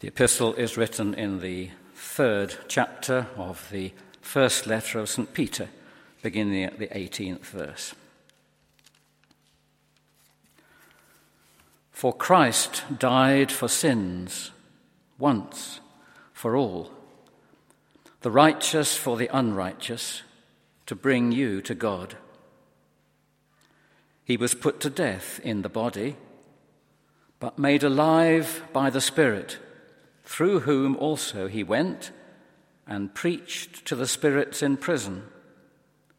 The epistle is written in the third chapter of the first letter of St. Peter, beginning at the 18th verse. For Christ died for sins once for all, the righteous for the unrighteous, to bring you to God. He was put to death in the body, but made alive by the Spirit through whom also he went and preached to the spirits in prison,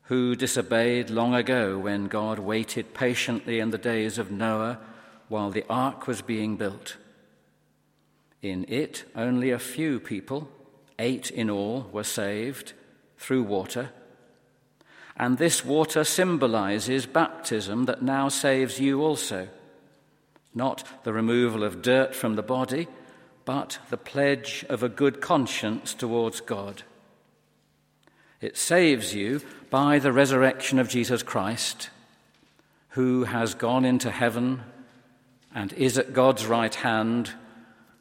who disobeyed long ago when God waited patiently in the days of Noah while the ark was being built. In it, only a few people, eight in all, were saved through water. And this water symbolizes baptism that now saves you also. Not the removal of dirt from the body but the pledge of a good conscience towards God. It saves you by the resurrection of Jesus Christ, who has gone into heaven and is at God's right hand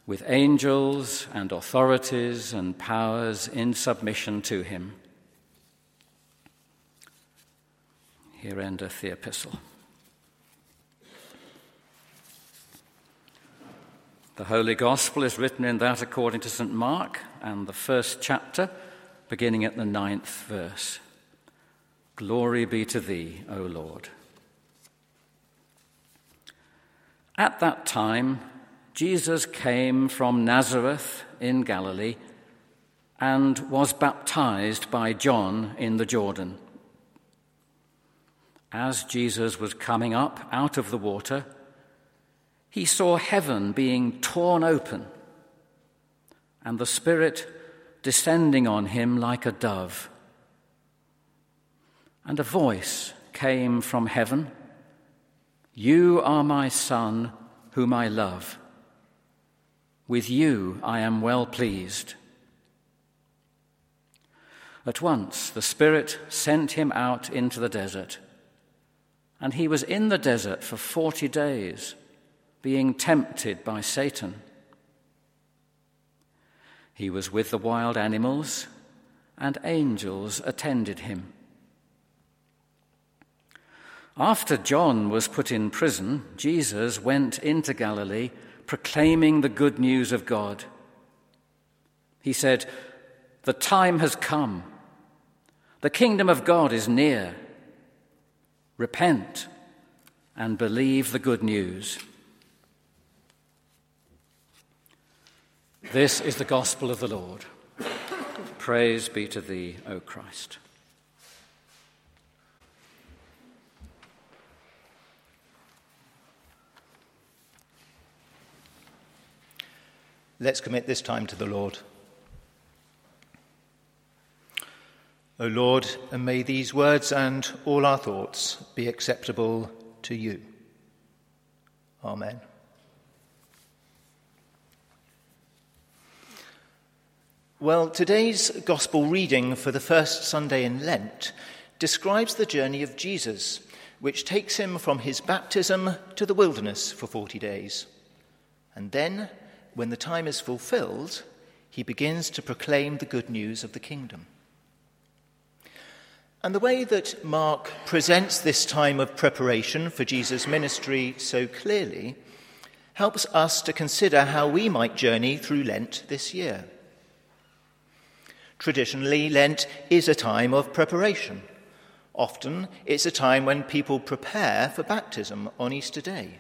with angels and authorities and powers in submission to him. Here endeth the epistle. The Holy Gospel is written in that according to St. Mark and the first chapter, beginning at the ninth verse. Glory be to thee, O Lord. At that time, Jesus came from Nazareth in Galilee and was baptized by John in the Jordan. As Jesus was coming up out of the water, he saw heaven being torn open and the Spirit descending on him like a dove. And a voice came from heaven You are my Son, whom I love. With you I am well pleased. At once the Spirit sent him out into the desert, and he was in the desert for forty days being tempted by Satan. He was with the wild animals, and angels attended him. After John was put in prison, Jesus went into Galilee proclaiming the good news of God. He said, The time has come. The kingdom of God is near. Repent and believe the good news. This is the gospel of the Lord. Praise be to thee, O Christ. Let's commit this time to the Lord. O Lord, and may these words and all our thoughts be acceptable to you. Amen. Well, today's gospel reading for the first Sunday in Lent describes the journey of Jesus, which takes him from his baptism to the wilderness for 40 days. And then, when the time is fulfilled, he begins to proclaim the good news of the kingdom. And the way that Mark presents this time of preparation for Jesus' ministry so clearly helps us to consider how we might journey through Lent this year. Traditionally, Lent is a time of preparation. Often, it's a time when people prepare for baptism on Easter Day.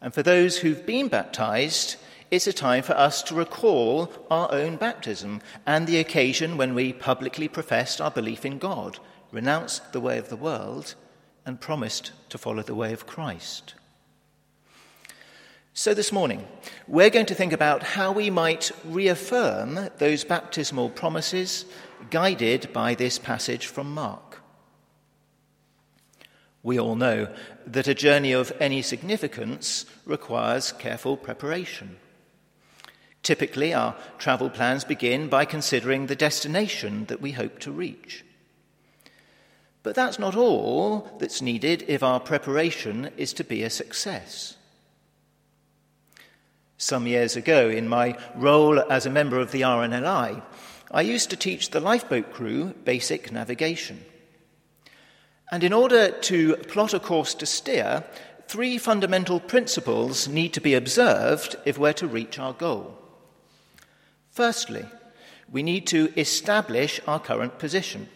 And for those who've been baptized, it's a time for us to recall our own baptism and the occasion when we publicly professed our belief in God, renounced the way of the world, and promised to follow the way of Christ. So, this morning, we're going to think about how we might reaffirm those baptismal promises guided by this passage from Mark. We all know that a journey of any significance requires careful preparation. Typically, our travel plans begin by considering the destination that we hope to reach. But that's not all that's needed if our preparation is to be a success. Some years ago, in my role as a member of the RNLI, I used to teach the lifeboat crew basic navigation. And in order to plot a course to steer, three fundamental principles need to be observed if we're to reach our goal. Firstly, we need to establish our current position.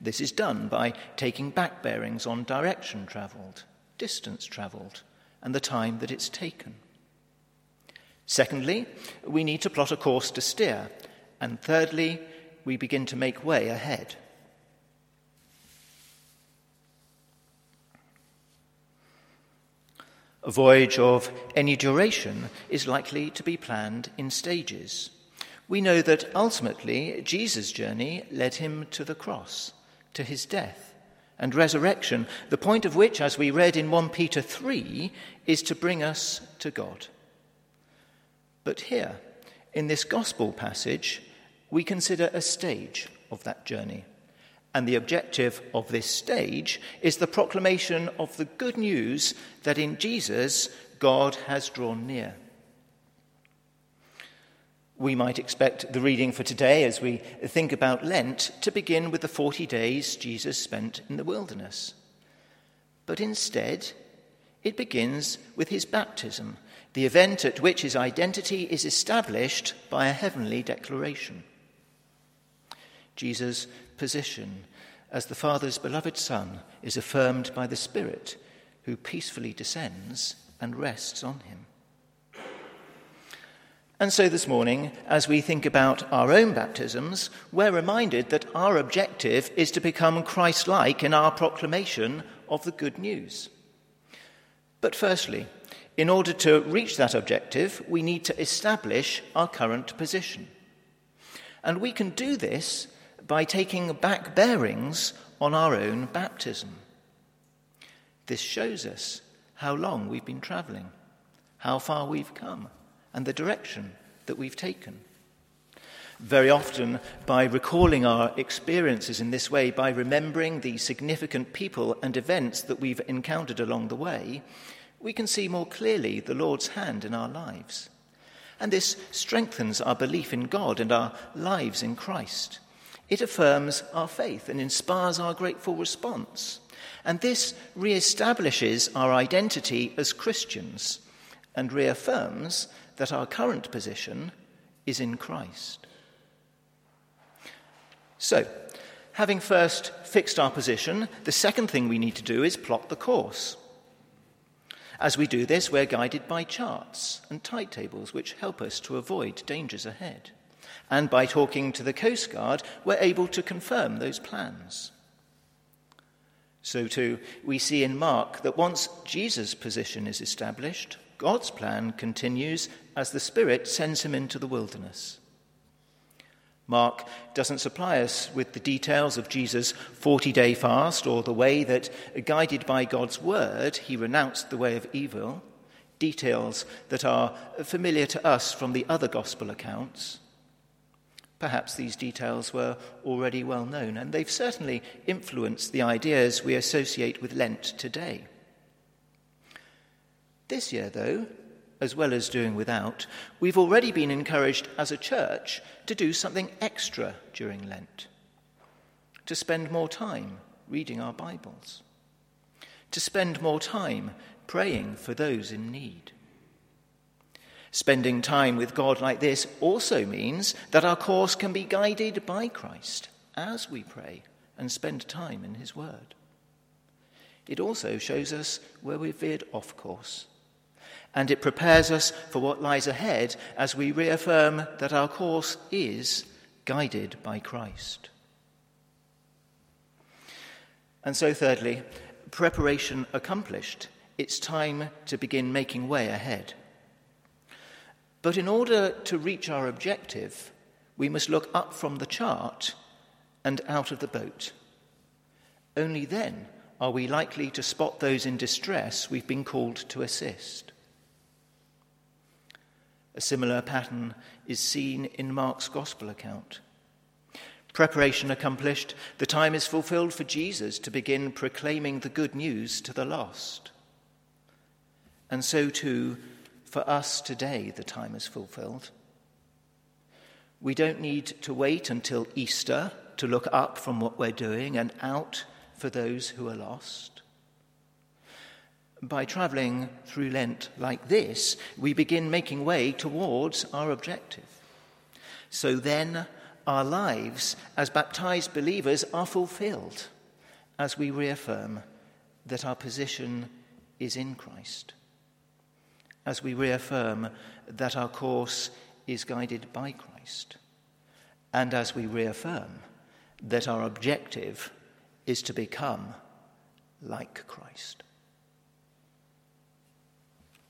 This is done by taking back bearings on direction travelled, distance travelled, and the time that it's taken. Secondly, we need to plot a course to steer. And thirdly, we begin to make way ahead. A voyage of any duration is likely to be planned in stages. We know that ultimately Jesus' journey led him to the cross, to his death and resurrection, the point of which, as we read in 1 Peter 3, is to bring us to God. But here, in this gospel passage, we consider a stage of that journey. And the objective of this stage is the proclamation of the good news that in Jesus, God has drawn near. We might expect the reading for today, as we think about Lent, to begin with the 40 days Jesus spent in the wilderness. But instead, it begins with his baptism the event at which his identity is established by a heavenly declaration. Jesus' position as the Father's beloved Son is affirmed by the Spirit, who peacefully descends and rests on him. And so this morning, as we think about our own baptisms, we're reminded that our objective is to become Christ like in our proclamation of the good news. But firstly, in order to reach that objective, we need to establish our current position. And we can do this by taking back bearings on our own baptism. This shows us how long we've been travelling, how far we've come, and the direction that we've taken. Very often, by recalling our experiences in this way, by remembering the significant people and events that we've encountered along the way, we can see more clearly the Lord's hand in our lives. And this strengthens our belief in God and our lives in Christ. It affirms our faith and inspires our grateful response. And this re-establishes our identity as Christians and reaffirms that our current position is in Christ. So, having first fixed our position, the second thing we need to do is plot the course. As we do this, we're guided by charts and tide tables which help us to avoid dangers ahead. And by talking to the Coast Guard, we're able to confirm those plans. So, too, we see in Mark that once Jesus' position is established, God's plan continues as the Spirit sends him into the wilderness. Mark doesn't supply us with the details of Jesus' 40 day fast or the way that, guided by God's word, he renounced the way of evil, details that are familiar to us from the other gospel accounts. Perhaps these details were already well known, and they've certainly influenced the ideas we associate with Lent today. This year, though, as well as doing without, we've already been encouraged as a church to do something extra during Lent, to spend more time reading our Bibles, to spend more time praying for those in need. Spending time with God like this also means that our course can be guided by Christ as we pray and spend time in His Word. It also shows us where we've veered off course and it prepares us for what lies ahead as we reaffirm that our course is guided by Christ. And so, thirdly, preparation accomplished, it's time to begin making way ahead. But in order to reach our objective, we must look up from the chart and out of the boat. Only then are we likely to spot those in distress we've been called to assist. A similar pattern is seen in Mark's Gospel account. Preparation accomplished, the time is fulfilled for Jesus to begin proclaiming the good news to the lost. And so, too, for us today the time is fulfilled. We don't need to wait until Easter to look up from what we're doing and out for those who are lost. By travelling through Lent like this, we begin making way towards our objective. So then, our lives as baptized believers are fulfilled as we reaffirm that our position is in Christ, as we reaffirm that our course is guided by Christ, and as we reaffirm that our objective is to become like Christ.